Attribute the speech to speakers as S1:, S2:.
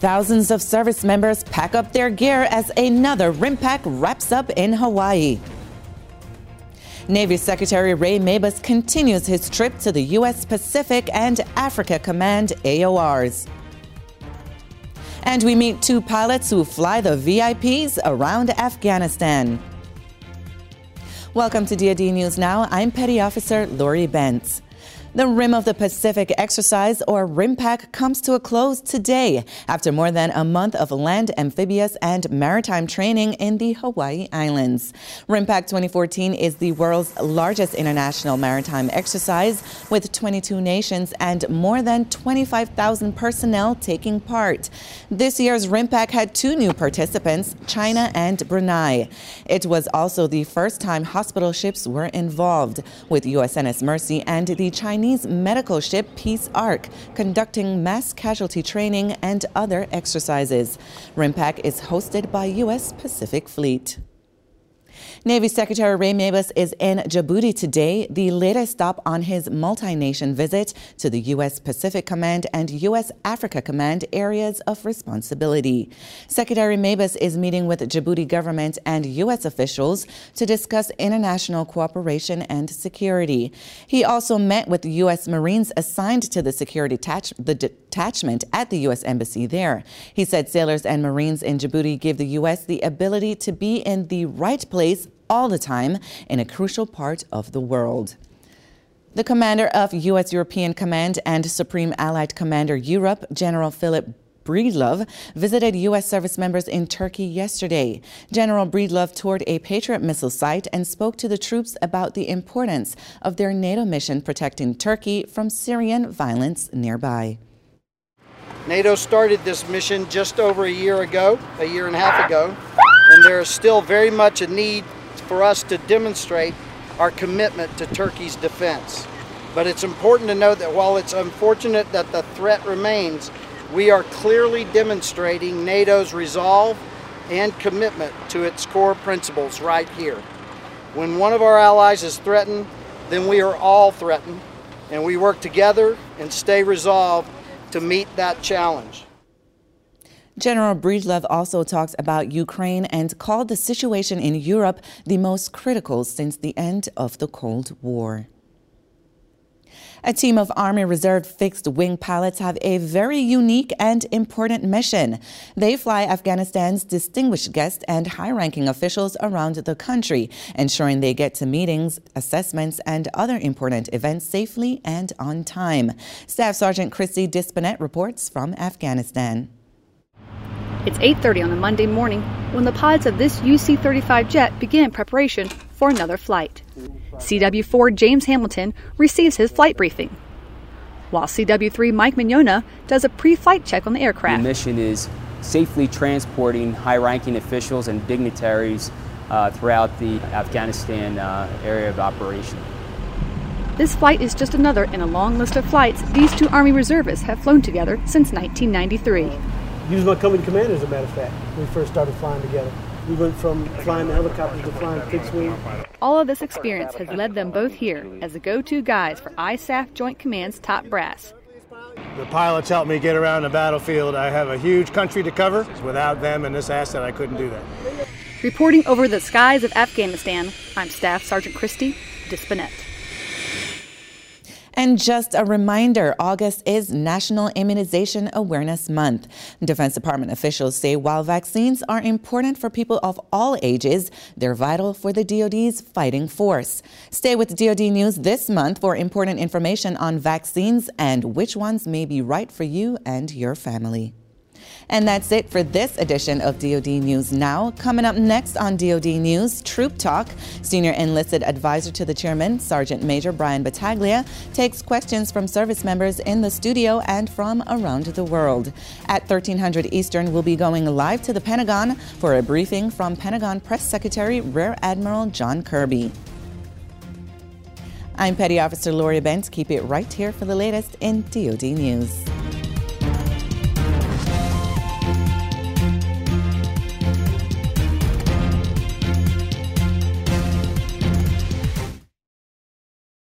S1: Thousands of service members pack up their gear as another RIMPAC wraps up in Hawaii. Navy Secretary Ray Mabus continues his trip to the U.S. Pacific and Africa Command AORs. And we meet two pilots who fly the VIPs around Afghanistan. Welcome to DoD News Now. I'm Petty Officer Lori Bentz. The Rim of the Pacific exercise, or RIMPAC, comes to a close today after more than a month of land, amphibious, and maritime training in the Hawaii Islands. RIMPAC 2014 is the world's largest international maritime exercise with 22 nations and more than 25,000 personnel taking part. This year's RIMPAC had two new participants, China and Brunei. It was also the first time hospital ships were involved, with USNS Mercy and the Chinese Chinese medical ship Peace Ark, conducting mass casualty training and other exercises. RIMPAC is hosted by U.S. Pacific Fleet. Navy Secretary Ray Mabus is in Djibouti today, the latest stop on his multi-nation visit to the U.S. Pacific Command and U.S. Africa Command areas of responsibility. Secretary Mabus is meeting with Djibouti government and U.S. officials to discuss international cooperation and security. He also met with U.S. Marines assigned to the security the detachment at the U.S. Embassy there. He said sailors and Marines in Djibouti give the U.S. the ability to be in the right place all the time in a crucial part of the world. The commander of U.S. European Command and Supreme Allied Commander Europe, General Philip Breedlove visited U.S. service members in Turkey yesterday. General Breedlove toured a Patriot missile site and spoke to the troops about the importance of their NATO mission protecting Turkey from Syrian violence nearby.
S2: NATO started this mission just over a year ago, a year and a half ago, and there is still very much a need for us to demonstrate our commitment to Turkey's defense. But it's important to note that while it's unfortunate that the threat remains, we are clearly demonstrating NATO's resolve and commitment to its core principles right here. When one of our allies is threatened, then we are all threatened, and we work together and stay resolved to meet that challenge.
S1: General Breedlove also talks about Ukraine and called the situation in Europe the most critical since the end of the Cold War. A team of Army Reserve fixed wing pilots have a very unique and important mission. They fly Afghanistan's distinguished guests and high ranking officials around the country, ensuring they get to meetings, assessments, and other important events safely and on time. Staff Sergeant Christy Dispinet reports from Afghanistan.
S3: It's 8:30 on a Monday morning when the pods of this UC-35 jet begin preparation for another flight. CW4 James Hamilton receives his flight briefing, while CW3 Mike Mignona does a pre-flight check on the aircraft.
S4: The mission is safely transporting high-ranking officials and dignitaries uh, throughout the Afghanistan uh, area of operation.
S3: This flight is just another in a long list of flights these two Army reservists have flown together since 1993
S5: he was my company commander, as a matter of fact, when we first started flying together. We went from flying the helicopters to flying fixed wing.
S3: All of this experience has led them both here as the go to guys for ISAF Joint Command's top brass.
S6: The pilots helped me get around the battlefield. I have a huge country to cover. Without them and this asset, I couldn't do that.
S3: Reporting over the skies of Afghanistan, I'm Staff Sergeant Christy Dispinet.
S1: And just a reminder August is National Immunization Awareness Month. Defense Department officials say while vaccines are important for people of all ages, they're vital for the DoD's fighting force. Stay with DoD News this month for important information on vaccines and which ones may be right for you and your family. And that's it for this edition of DoD News Now. Coming up next on DoD News, Troop Talk. Senior enlisted advisor to the chairman, Sergeant Major Bryan Battaglia, takes questions from service members in the studio and from around the world. At 1300 Eastern, we'll be going live to the Pentagon for a briefing from Pentagon Press Secretary Rear Admiral John Kirby. I'm Petty Officer Lori Bent. Keep it right here for the latest in DoD News.